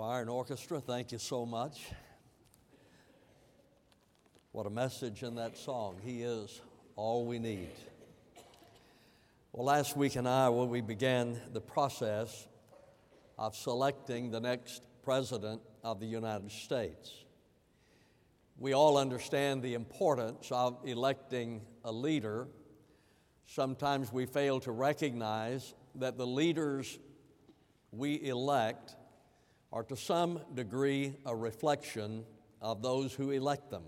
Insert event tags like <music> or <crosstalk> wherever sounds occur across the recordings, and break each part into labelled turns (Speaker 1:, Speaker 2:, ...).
Speaker 1: Choir and orchestra, thank you so much. What a message in that song. He is all we need. Well, last week in Iowa, we began the process of selecting the next president of the United States, we all understand the importance of electing a leader. Sometimes we fail to recognize that the leaders we elect are to some degree a reflection of those who elect them.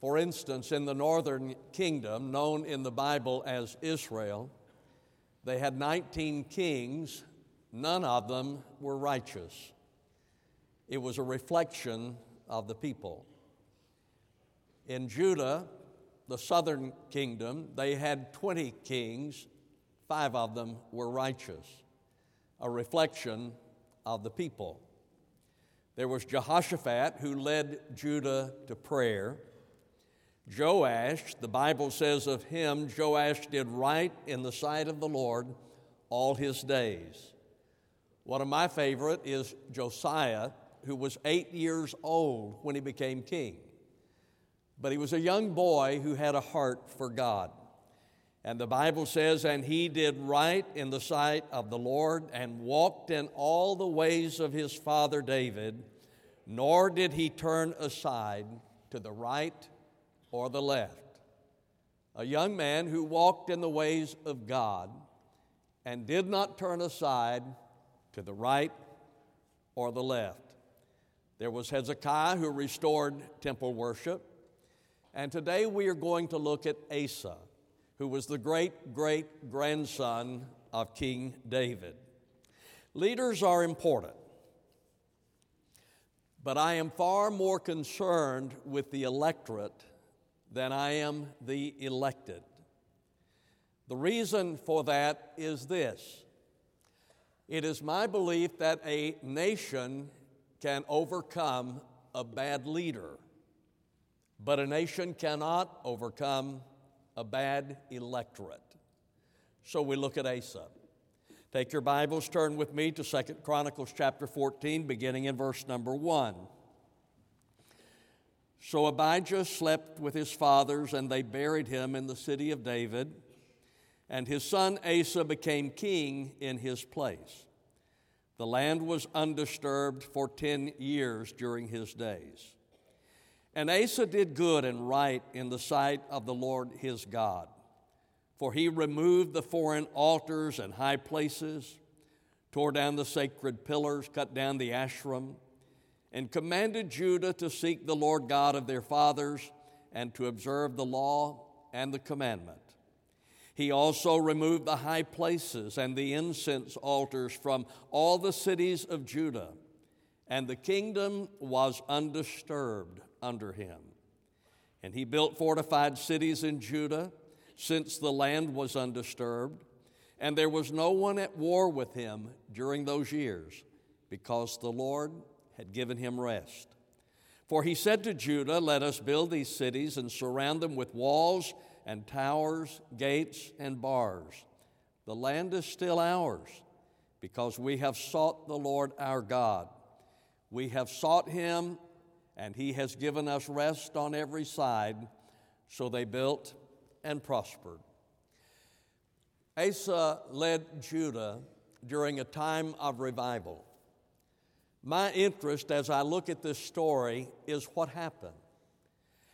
Speaker 1: For instance, in the northern kingdom, known in the Bible as Israel, they had 19 kings, none of them were righteous. It was a reflection of the people. In Judah, the southern kingdom, they had 20 kings, five of them were righteous, a reflection of the people. There was Jehoshaphat who led Judah to prayer. Joash, the Bible says of him, Joash did right in the sight of the Lord all his days. One of my favorite is Josiah, who was eight years old when he became king. But he was a young boy who had a heart for God. And the Bible says, And he did right in the sight of the Lord and walked in all the ways of his father David, nor did he turn aside to the right or the left. A young man who walked in the ways of God and did not turn aside to the right or the left. There was Hezekiah who restored temple worship. And today we are going to look at Asa who was the great great grandson of King David. Leaders are important, but I am far more concerned with the electorate than I am the elected. The reason for that is this it is my belief that a nation can overcome a bad leader, but a nation cannot overcome a bad electorate. So we look at Asa. Take your Bibles, turn with me to Second Chronicles chapter 14, beginning in verse number 1. So Abijah slept with his fathers, and they buried him in the city of David, and his son Asa became king in his place. The land was undisturbed for 10 years during his days. And Asa did good and right in the sight of the Lord his God. For he removed the foreign altars and high places, tore down the sacred pillars, cut down the Asherim, and commanded Judah to seek the Lord God of their fathers and to observe the law and the commandment. He also removed the high places and the incense altars from all the cities of Judah, and the kingdom was undisturbed under him. And he built fortified cities in Judah, since the land was undisturbed, and there was no one at war with him during those years, because the Lord had given him rest. For he said to Judah, Let us build these cities and surround them with walls and towers, gates and bars. The land is still ours, because we have sought the Lord our God. We have sought him and he has given us rest on every side. So they built and prospered. Asa led Judah during a time of revival. My interest as I look at this story is what happened.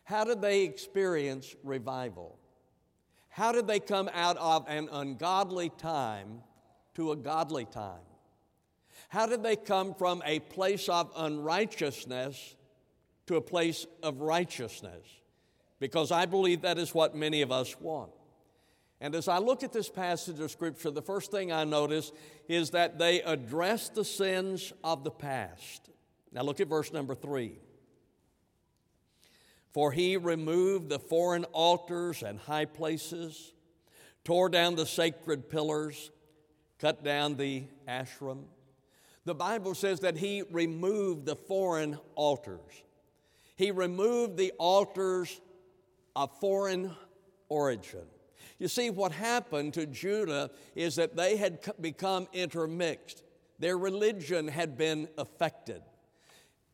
Speaker 1: How did they experience revival? How did they come out of an ungodly time to a godly time? How did they come from a place of unrighteousness to a place of righteousness because I believe that is what many of us want. And as I look at this passage of Scripture, the first thing I notice is that they address the sins of the past. Now look at verse number three. For he removed the foreign altars and high places, tore down the sacred pillars, cut down the Asherim. The Bible says that he removed the foreign altars. He removed the altars of foreign origin. You see, what happened to Judah is that they had become intermixed. Their religion had been affected.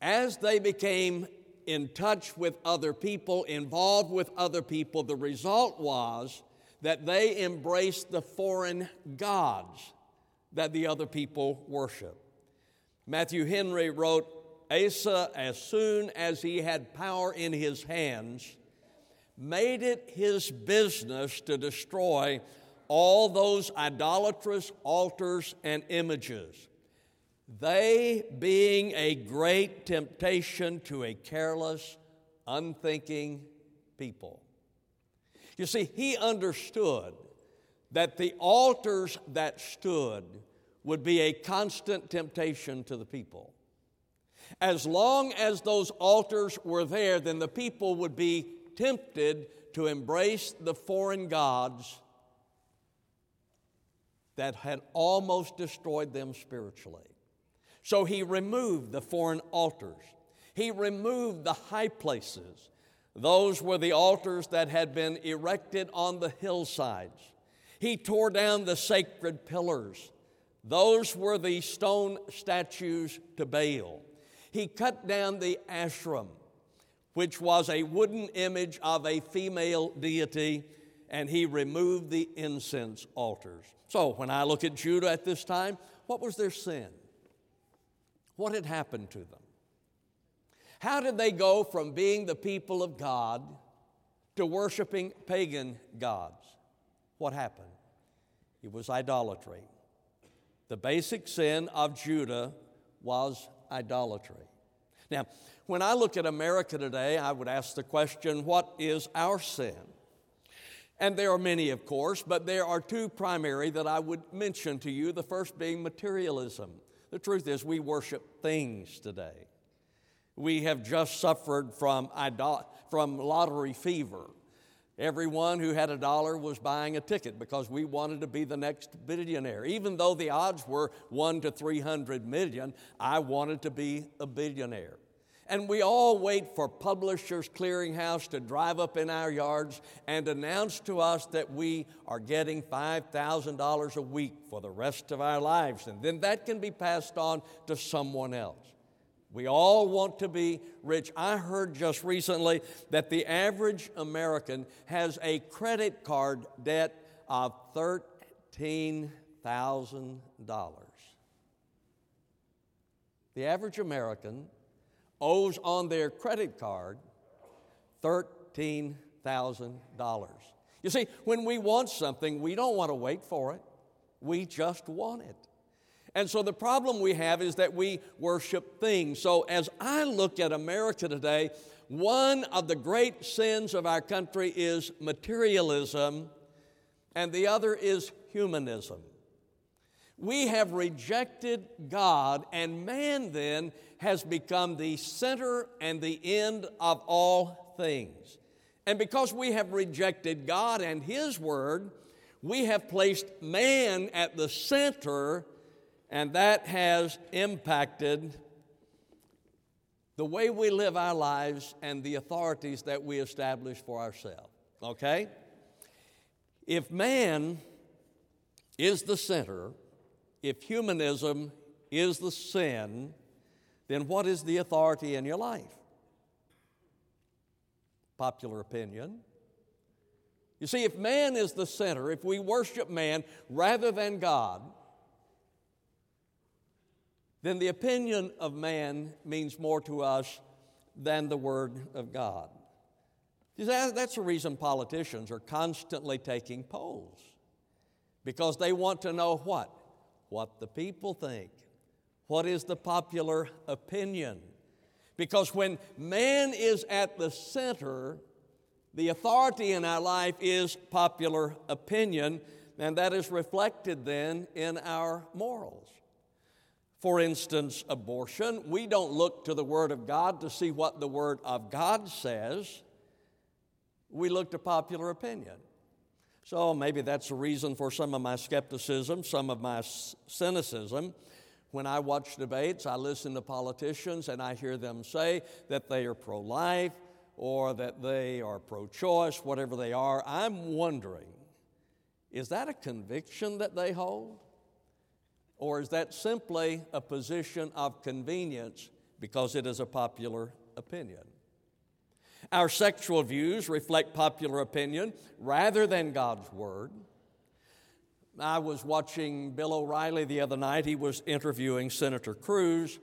Speaker 1: As they became in touch with other people, involved with other people, the result was that they embraced the foreign gods that the other people worship. Matthew Henry wrote Asa, as soon as he had power in his hands, made it his business to destroy all those idolatrous altars and images, they being a great temptation to a careless, unthinking people. You see, he understood that the altars that stood would be a constant temptation to the people. As long as those altars were there, then the people would be tempted to embrace the foreign gods that had almost destroyed them spiritually. So he removed the foreign altars. He removed the high places. Those were the altars that had been erected on the hillsides. He tore down the sacred pillars. Those were the stone statues to Baal. He cut down the Asherim, which was a wooden image of a female deity, and he removed the incense altars. So when I look at Judah at this time, what was their sin? What had happened to them? How did they go from being the people of God to worshiping pagan gods? What happened? It was idolatry. The basic sin of Judah was idolatry. Now, when I look at America today, I would ask the question what is our sin? And there are many, of course, but there are two primary that I would mention to you. The first being materialism. The truth is, we worship things today. We have just suffered from, idol- from lottery fever. Everyone who had a dollar was buying a ticket because we wanted to be the next billionaire. Even though the odds were 1 to 300 million, I wanted to be a billionaire. And we all wait for Publishers Clearinghouse to drive up in our yards and announce to us that we are getting $5,000 a week for the rest of our lives. And then that can be passed on to someone else. We all want to be rich. I heard just recently that the average American has a credit card debt of $13,000. The average American owes on their credit card $13,000. You see, when we want something, we don't want to wait for it, we just want it. And so the problem we have is that we worship things. So as I look at America today, one of the great sins of our country is materialism, and the other is humanism. We have rejected God, and man then has become the center and the end of all things. And because we have rejected God and His Word, we have placed man at the center and that has impacted the way we live our lives and the authorities that we establish for ourselves. Okay? If man is the center, if humanism is the sin, then what is the authority in your life? Popular opinion. You see, if man is the center, if we worship man rather than God, then the opinion of man means more to us than the Word of God. That's the reason politicians are constantly taking polls, because they want to know what? What the people think. What is the popular opinion? Because when man is at the center, the authority in our life is popular opinion, and that is reflected then in our morals. For instance, abortion, we don't look to the Word of God to see what the Word of God says. We look to popular opinion. So maybe that's a reason for some of my skepticism, some of my cynicism. When I watch debates, I listen to politicians and I hear them say that they are pro life or that they are pro choice, whatever they are. I'm wondering is that a conviction that they hold? Or is that simply a position of convenience because it is a popular opinion? Our sexual views reflect popular opinion rather than God's Word. I was watching Bill O'Reilly the other night. He was interviewing Senator Cruz,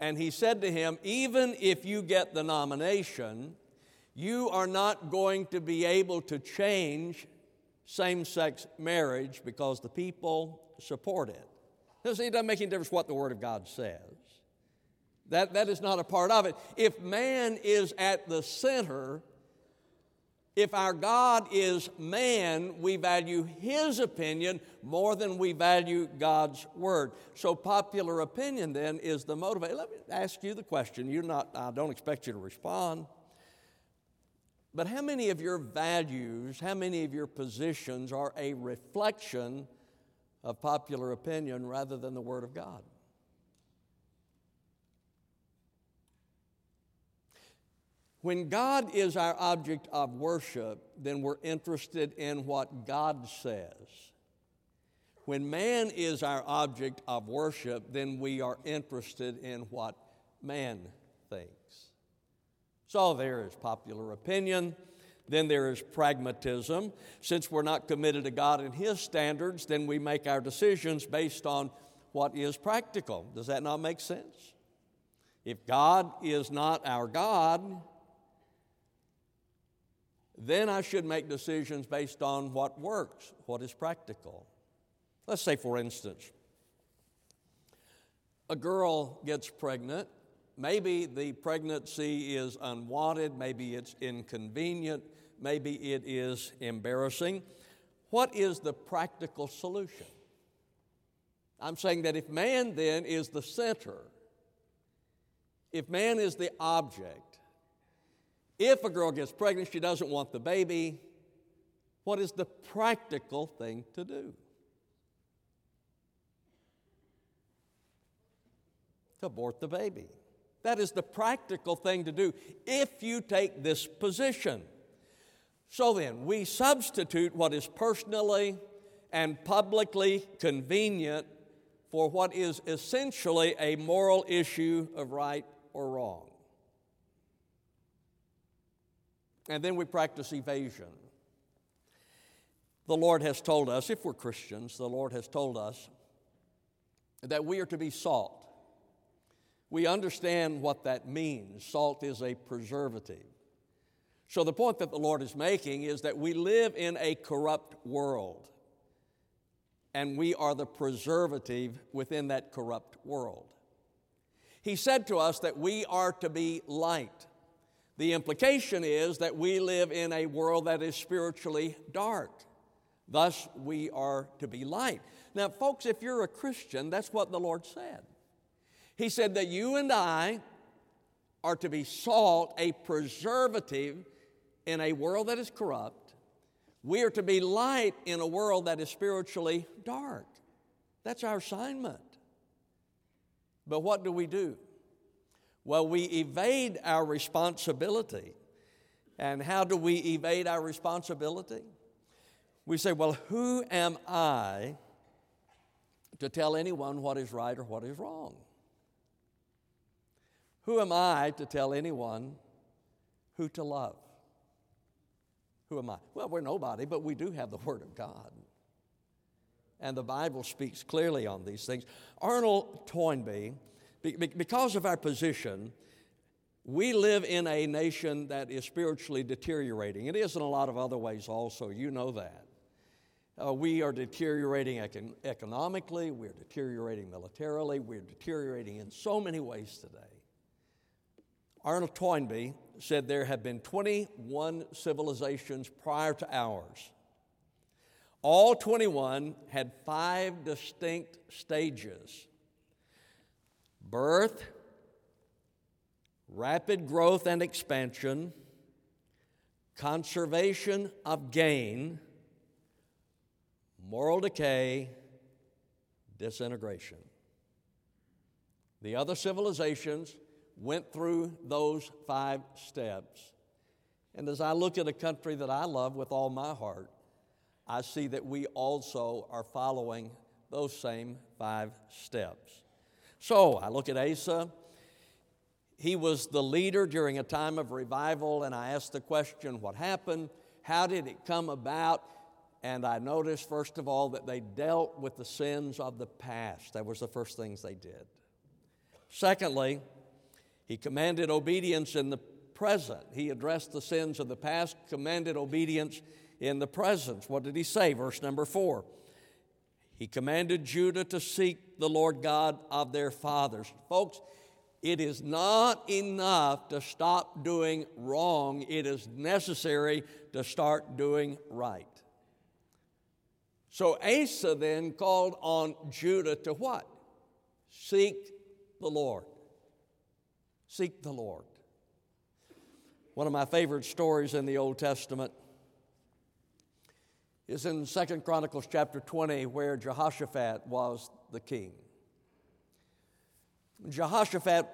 Speaker 1: and he said to him, Even if you get the nomination, you are not going to be able to change same sex marriage because the people support it. <laughs> See, it doesn't make any difference what the Word of God says. That, that is not a part of it. If man is at the center, if our God is man, we value his opinion more than we value God's word. So popular opinion then is the motivator. Let me ask you the question. You're not, I don't expect you to respond. But how many of your values, how many of your positions are a reflection of popular opinion rather than the Word of God? When God is our object of worship, then we're interested in what God says. When man is our object of worship, then we are interested in what man thinks. So there is popular opinion. Then there is pragmatism. Since we're not committed to God and His standards, then we make our decisions based on what is practical. Does that not make sense? If God is not our God, then I should make decisions based on what works, what is practical. Let's say, for instance, a girl gets pregnant. Maybe the pregnancy is unwanted, maybe it's inconvenient, maybe it is embarrassing. What is the practical solution? I'm saying that if man then is the center, if man is the object, if a girl gets pregnant, she doesn't want the baby, what is the practical thing to do? To abort the baby. That is the practical thing to do if you take this position. So then, we substitute what is personally and publicly convenient for what is essentially a moral issue of right or wrong. And then we practice evasion. The Lord has told us, if we're Christians, the Lord has told us that we are to be salt. We understand what that means. Salt is a preservative. So, the point that the Lord is making is that we live in a corrupt world, and we are the preservative within that corrupt world. He said to us that we are to be light. The implication is that we live in a world that is spiritually dark. Thus, we are to be light. Now, folks, if you're a Christian, that's what the Lord said. He said that you and I are to be salt, a preservative in a world that is corrupt. We are to be light in a world that is spiritually dark. That's our assignment. But what do we do? Well, we evade our responsibility. And how do we evade our responsibility? We say, Well, who am I to tell anyone what is right or what is wrong? Who am I to tell anyone who to love? Who am I? Well, we're nobody, but we do have the Word of God. And the Bible speaks clearly on these things. Arnold Toynbee because of our position, we live in a nation that is spiritually deteriorating. It is in a lot of other ways also, you know that. Uh, we are deteriorating econ- economically, we're deteriorating militarily, we're deteriorating in so many ways today. Arnold Toynbee said there have been 21 civilizations prior to ours. All 21 had five distinct stages birth, rapid growth and expansion, conservation of gain, moral decay, disintegration. The other civilizations went through those five steps. And as I look at a country that I love with all my heart, I see that we also are following those same five steps. So I look at Asa. He was the leader during a time of revival, and I asked the question, What happened? How did it come about? And I noticed, first of all, that they dealt with the sins of the past. That was the first things they did. Secondly, he commanded obedience in the present. He addressed the sins of the past, commanded obedience in the present. What did he say? Verse number four. He commanded Judah to seek the Lord God of their fathers. Folks, it is not enough to stop doing wrong, it is necessary to start doing right. So Asa then called on Judah to what? Seek the Lord. Seek the Lord. One of my favorite stories in the Old Testament is in Second Chronicles chapter 20, where Jehoshaphat was the king. Jehoshaphat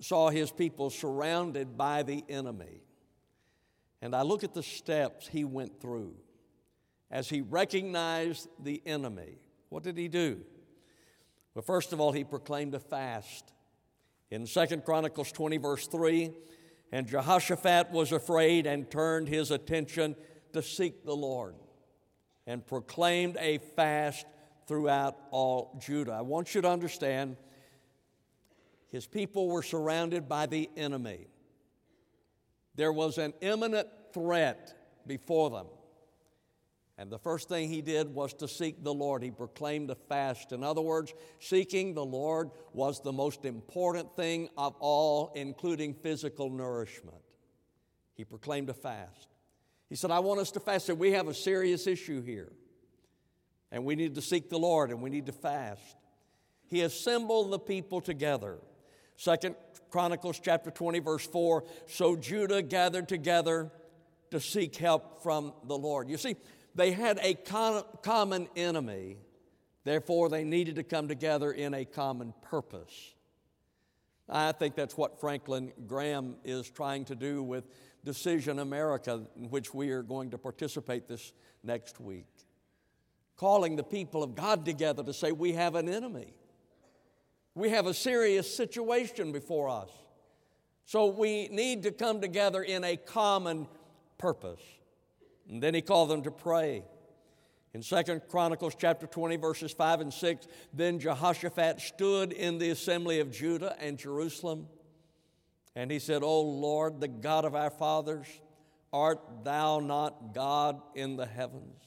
Speaker 1: saw his people surrounded by the enemy. And I look at the steps he went through as he recognized the enemy. What did he do? Well, first of all, he proclaimed a fast. In Second Chronicles 20, verse 3, and Jehoshaphat was afraid and turned his attention to seek the Lord and proclaimed a fast throughout all Judah. I want you to understand his people were surrounded by the enemy. There was an imminent threat before them. And the first thing he did was to seek the Lord. He proclaimed a fast. In other words, seeking the Lord was the most important thing of all, including physical nourishment. He proclaimed a fast. He said, I want us to fast. And we have a serious issue here. And we need to seek the Lord and we need to fast. He assembled the people together. Second Chronicles chapter 20, verse 4. So Judah gathered together to seek help from the Lord. You see, they had a con- common enemy, therefore, they needed to come together in a common purpose. I think that's what Franklin Graham is trying to do with Decision America, in which we are going to participate this next week. Calling the people of God together to say, We have an enemy. We have a serious situation before us. So we need to come together in a common purpose. And then he called them to pray. In Second Chronicles chapter 20, verses 5 and 6, then Jehoshaphat stood in the assembly of Judah and Jerusalem, and he said, O Lord, the God of our fathers, art thou not God in the heavens?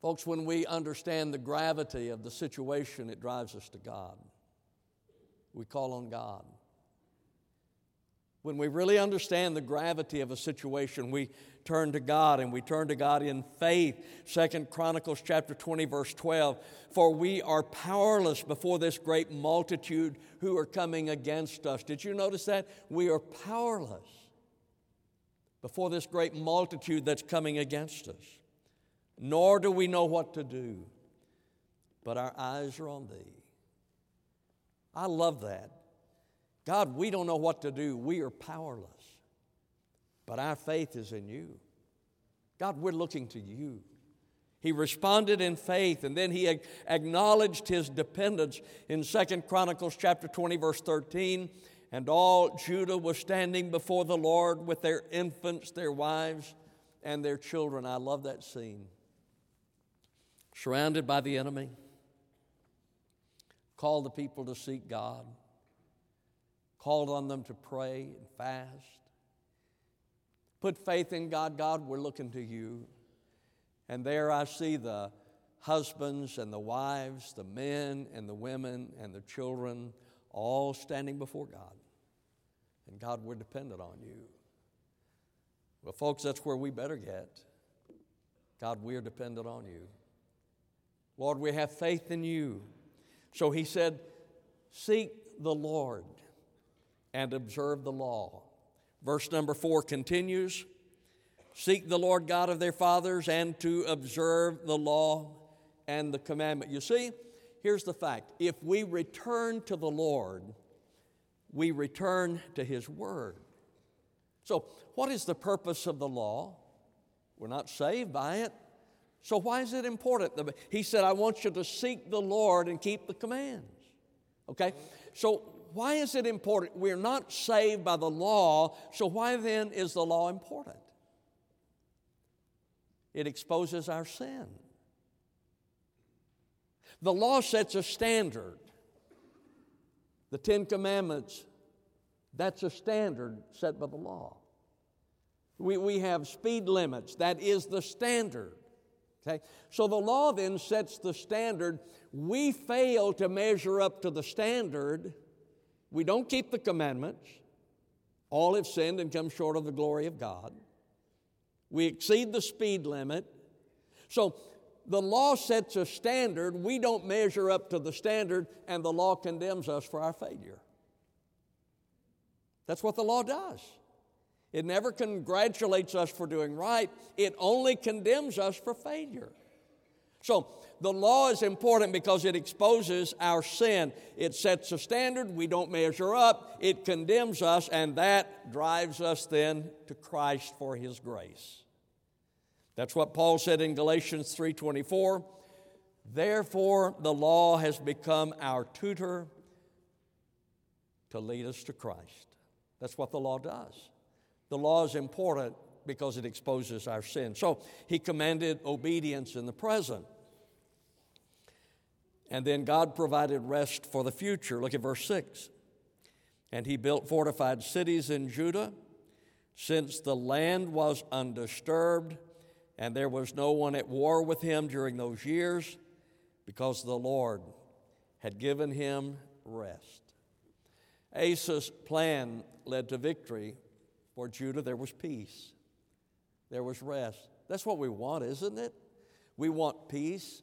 Speaker 1: Folks, when we understand the gravity of the situation, it drives us to God. We call on God. When we really understand the gravity of a situation, we turn to God and we turn to God in faith. Second Chronicles chapter 20 verse 12, for we are powerless before this great multitude who are coming against us. Did you notice that? We are powerless before this great multitude that's coming against us. Nor do we know what to do, but our eyes are on thee. I love that. God, we don't know what to do. We are powerless. But our faith is in you. God, we're looking to you. He responded in faith and then he acknowledged his dependence in Second Chronicles chapter 20 verse 13 and all Judah was standing before the Lord with their infants, their wives and their children. I love that scene. Surrounded by the enemy, called the people to seek God called on them to pray and fast. Put faith in God. God, we're looking to you. And there I see the husbands and the wives, the men and the women and the children all standing before God. And God, we're dependent on you. Well, folks, that's where we better get. God, we're dependent on you. Lord, we have faith in you. So he said, Seek the Lord and observe the law. Verse number four continues Seek the Lord God of their fathers and to observe the law and the commandment. You see, here's the fact if we return to the Lord, we return to His Word. So, what is the purpose of the law? We're not saved by it. So, why is it important? He said, I want you to seek the Lord and keep the commands. Okay? So, why is it important? We're not saved by the law, so why then is the law important? It exposes our sin. The law sets a standard. The Ten Commandments, that's a standard set by the law. We, we have speed limits, that is the standard. Okay? So the law then sets the standard. We fail to measure up to the standard. We don't keep the commandments. All have sinned and come short of the glory of God. We exceed the speed limit. So the law sets a standard. We don't measure up to the standard, and the law condemns us for our failure. That's what the law does. It never congratulates us for doing right, it only condemns us for failure. So, the law is important because it exposes our sin. It sets a standard, we don't measure up, it condemns us, and that drives us then to Christ for His grace. That's what Paul said in Galatians 3:24. Therefore, the law has become our tutor to lead us to Christ. That's what the law does. The law is important because it exposes our sin. So he commanded obedience in the present. And then God provided rest for the future. Look at verse 6. And he built fortified cities in Judah, since the land was undisturbed, and there was no one at war with him during those years, because the Lord had given him rest. Asa's plan led to victory for Judah, there was peace, there was rest. That's what we want, isn't it? We want peace.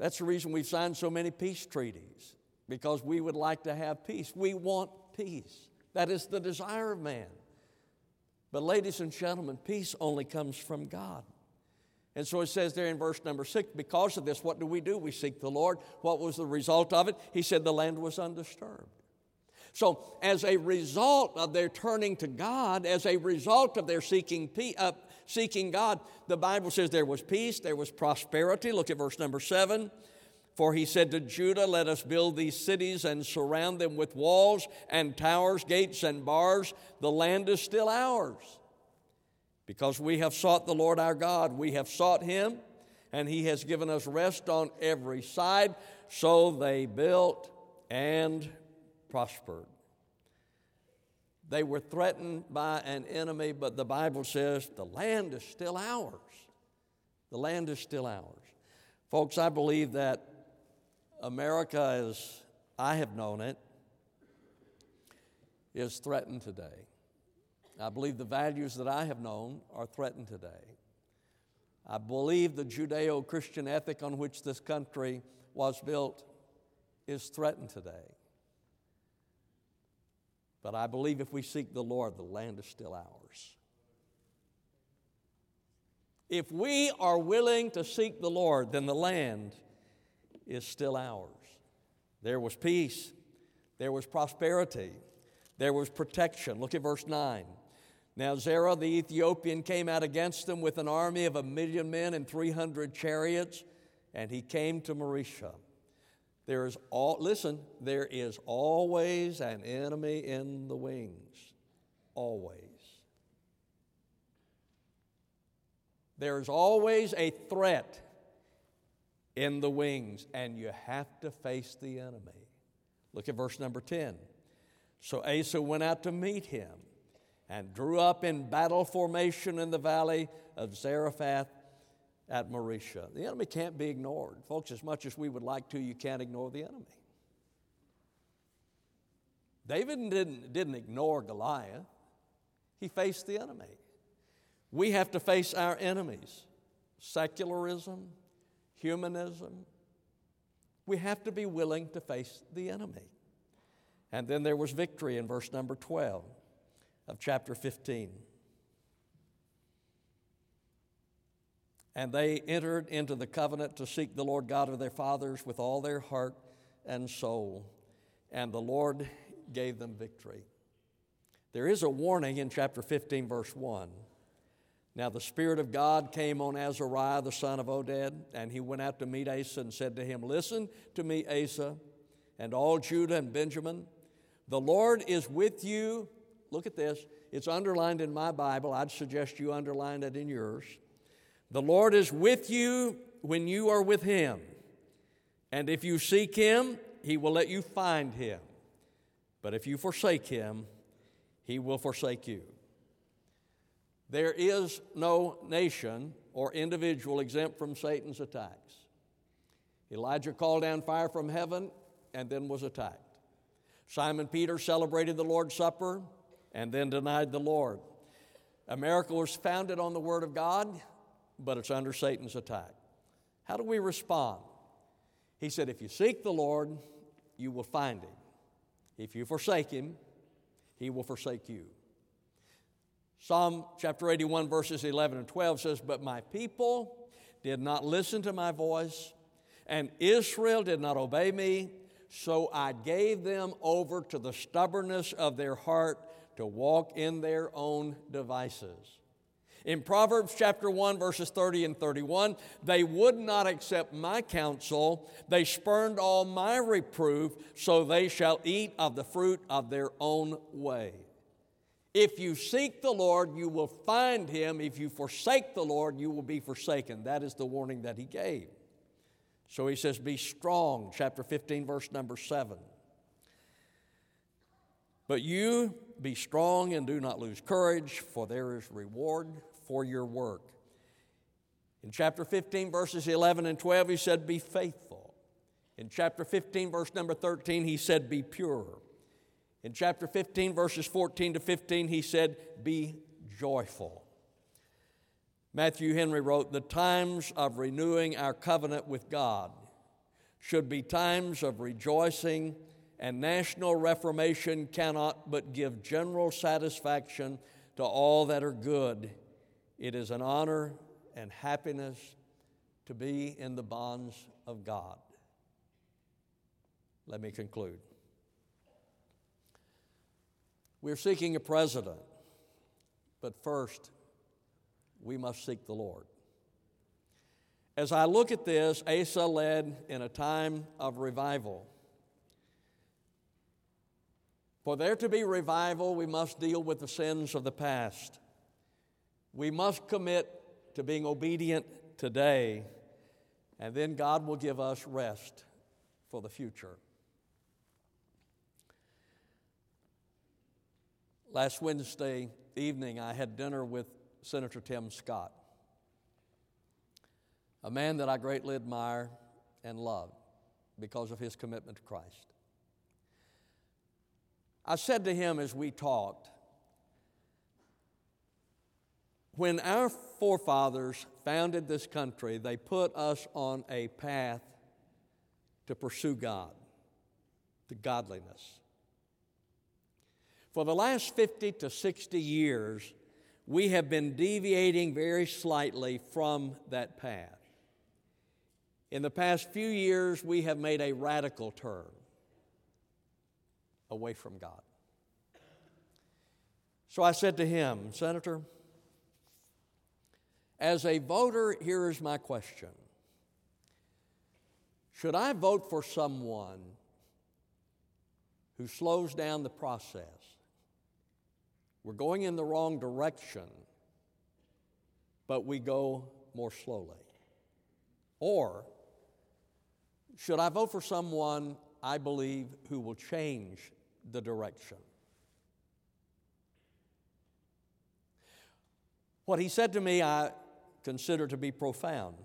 Speaker 1: That's the reason we've signed so many peace treaties, because we would like to have peace. We want peace. That is the desire of man. But, ladies and gentlemen, peace only comes from God. And so it says there in verse number six, because of this, what do we do? We seek the Lord. What was the result of it? He said the land was undisturbed. So, as a result of their turning to God, as a result of their seeking, peace, uh, seeking God, the Bible says there was peace, there was prosperity. Look at verse number seven. For he said to Judah, Let us build these cities and surround them with walls and towers, gates and bars. The land is still ours. Because we have sought the Lord our God, we have sought him, and he has given us rest on every side. So they built and prospered. They were threatened by an enemy, but the Bible says the land is still ours. The land is still ours. Folks, I believe that America, as I have known it, is threatened today. I believe the values that I have known are threatened today. I believe the Judeo Christian ethic on which this country was built is threatened today. But I believe if we seek the Lord, the land is still ours. If we are willing to seek the Lord, then the land is still ours. There was peace, there was prosperity, there was protection. Look at verse 9. Now, Zerah the Ethiopian came out against them with an army of a million men and 300 chariots, and he came to Mareshah. There is all, listen, there is always an enemy in the wings. Always. There is always a threat in the wings, and you have to face the enemy. Look at verse number 10. So Asa went out to meet him and drew up in battle formation in the valley of Zarephath at Mareshah. The enemy can't be ignored. Folks, as much as we would like to, you can't ignore the enemy. David didn't, didn't ignore Goliath, he faced the enemy. We have to face our enemies secularism, humanism. We have to be willing to face the enemy. And then there was victory in verse number 12 of chapter 15. And they entered into the covenant to seek the Lord God of their fathers with all their heart and soul. And the Lord gave them victory. There is a warning in chapter 15, verse 1. Now the Spirit of God came on Azariah, the son of Oded, and he went out to meet Asa and said to him, Listen to me, Asa, and all Judah and Benjamin. The Lord is with you. Look at this. It's underlined in my Bible. I'd suggest you underline it in yours. The Lord is with you when you are with him. And if you seek him, he will let you find him. But if you forsake him, he will forsake you. There is no nation or individual exempt from Satan's attacks. Elijah called down fire from heaven and then was attacked. Simon Peter celebrated the Lord's Supper and then denied the Lord. America was founded on the Word of God, but it's under Satan's attack. How do we respond? He said, If you seek the Lord, you will find him. If you forsake him, he will forsake you. Psalm chapter 81, verses 11 and 12 says, But my people did not listen to my voice, and Israel did not obey me, so I gave them over to the stubbornness of their heart to walk in their own devices. In Proverbs chapter 1, verses 30 and 31, they would not accept my counsel. They spurned all my reproof, so they shall eat of the fruit of their own way. If you seek the Lord, you will find him. If you forsake the Lord, you will be forsaken. That is the warning that he gave. So he says, Be strong, chapter 15, verse number 7. But you be strong and do not lose courage, for there is reward for your work. In chapter 15, verses 11 and 12, he said, Be faithful. In chapter 15, verse number 13, he said, Be pure. In chapter 15, verses 14 to 15, he said, Be joyful. Matthew Henry wrote, The times of renewing our covenant with God should be times of rejoicing, and national reformation cannot but give general satisfaction to all that are good. It is an honor and happiness to be in the bonds of God. Let me conclude. We're seeking a president, but first, we must seek the Lord. As I look at this, Asa led in a time of revival. For there to be revival, we must deal with the sins of the past. We must commit to being obedient today, and then God will give us rest for the future. Last Wednesday evening, I had dinner with Senator Tim Scott, a man that I greatly admire and love because of his commitment to Christ. I said to him as we talked, when our forefathers founded this country, they put us on a path to pursue God, to godliness. For the last 50 to 60 years, we have been deviating very slightly from that path. In the past few years, we have made a radical turn away from God. So I said to him, Senator, as a voter, here is my question Should I vote for someone who slows down the process? We're going in the wrong direction, but we go more slowly. Or should I vote for someone I believe who will change the direction? What he said to me, I consider to be profound.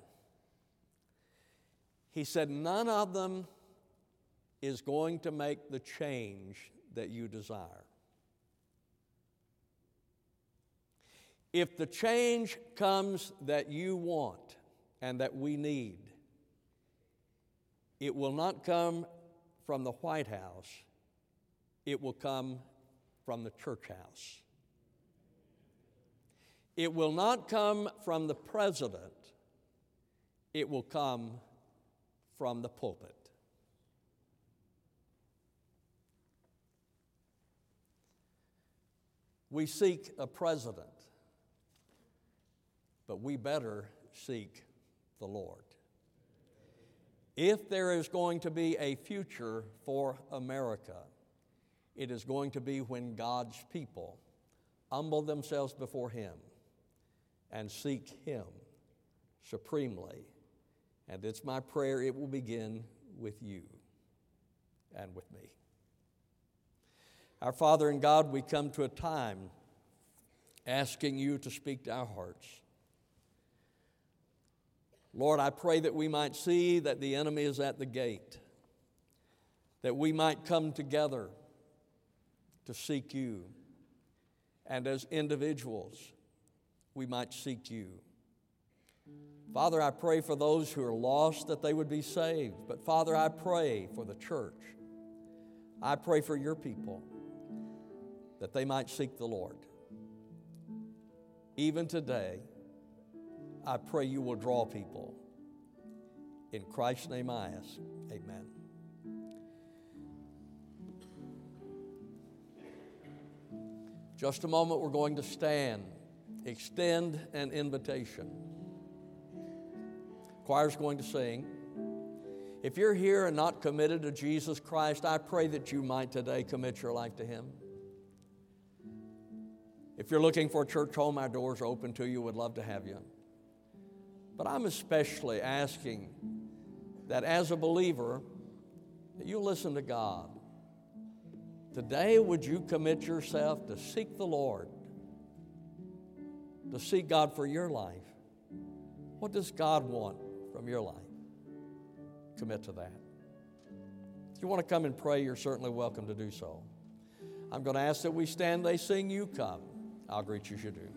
Speaker 1: He said, None of them is going to make the change that you desire. If the change comes that you want and that we need, it will not come from the White House, it will come from the church house. It will not come from the president, it will come from the pulpit. We seek a president but we better seek the Lord. If there is going to be a future for America, it is going to be when God's people humble themselves before Him and seek Him supremely. And it's my prayer it will begin with you and with me. Our Father in God, we come to a time asking you to speak to our hearts. Lord, I pray that we might see that the enemy is at the gate, that we might come together to seek you, and as individuals, we might seek you. Father, I pray for those who are lost that they would be saved. But Father, I pray for the church. I pray for your people that they might seek the Lord. Even today, I pray you will draw people. In Christ's name I ask. Amen. Just a moment, we're going to stand, extend an invitation. Choir's going to sing. If you're here and not committed to Jesus Christ, I pray that you might today commit your life to Him. If you're looking for a church home, our doors are open to you. We'd love to have you. But I'm especially asking that as a believer, that you listen to God. Today, would you commit yourself to seek the Lord, to seek God for your life? What does God want from your life? Commit to that. If you want to come and pray, you're certainly welcome to do so. I'm going to ask that we stand, they sing, you come. I'll greet you as you do.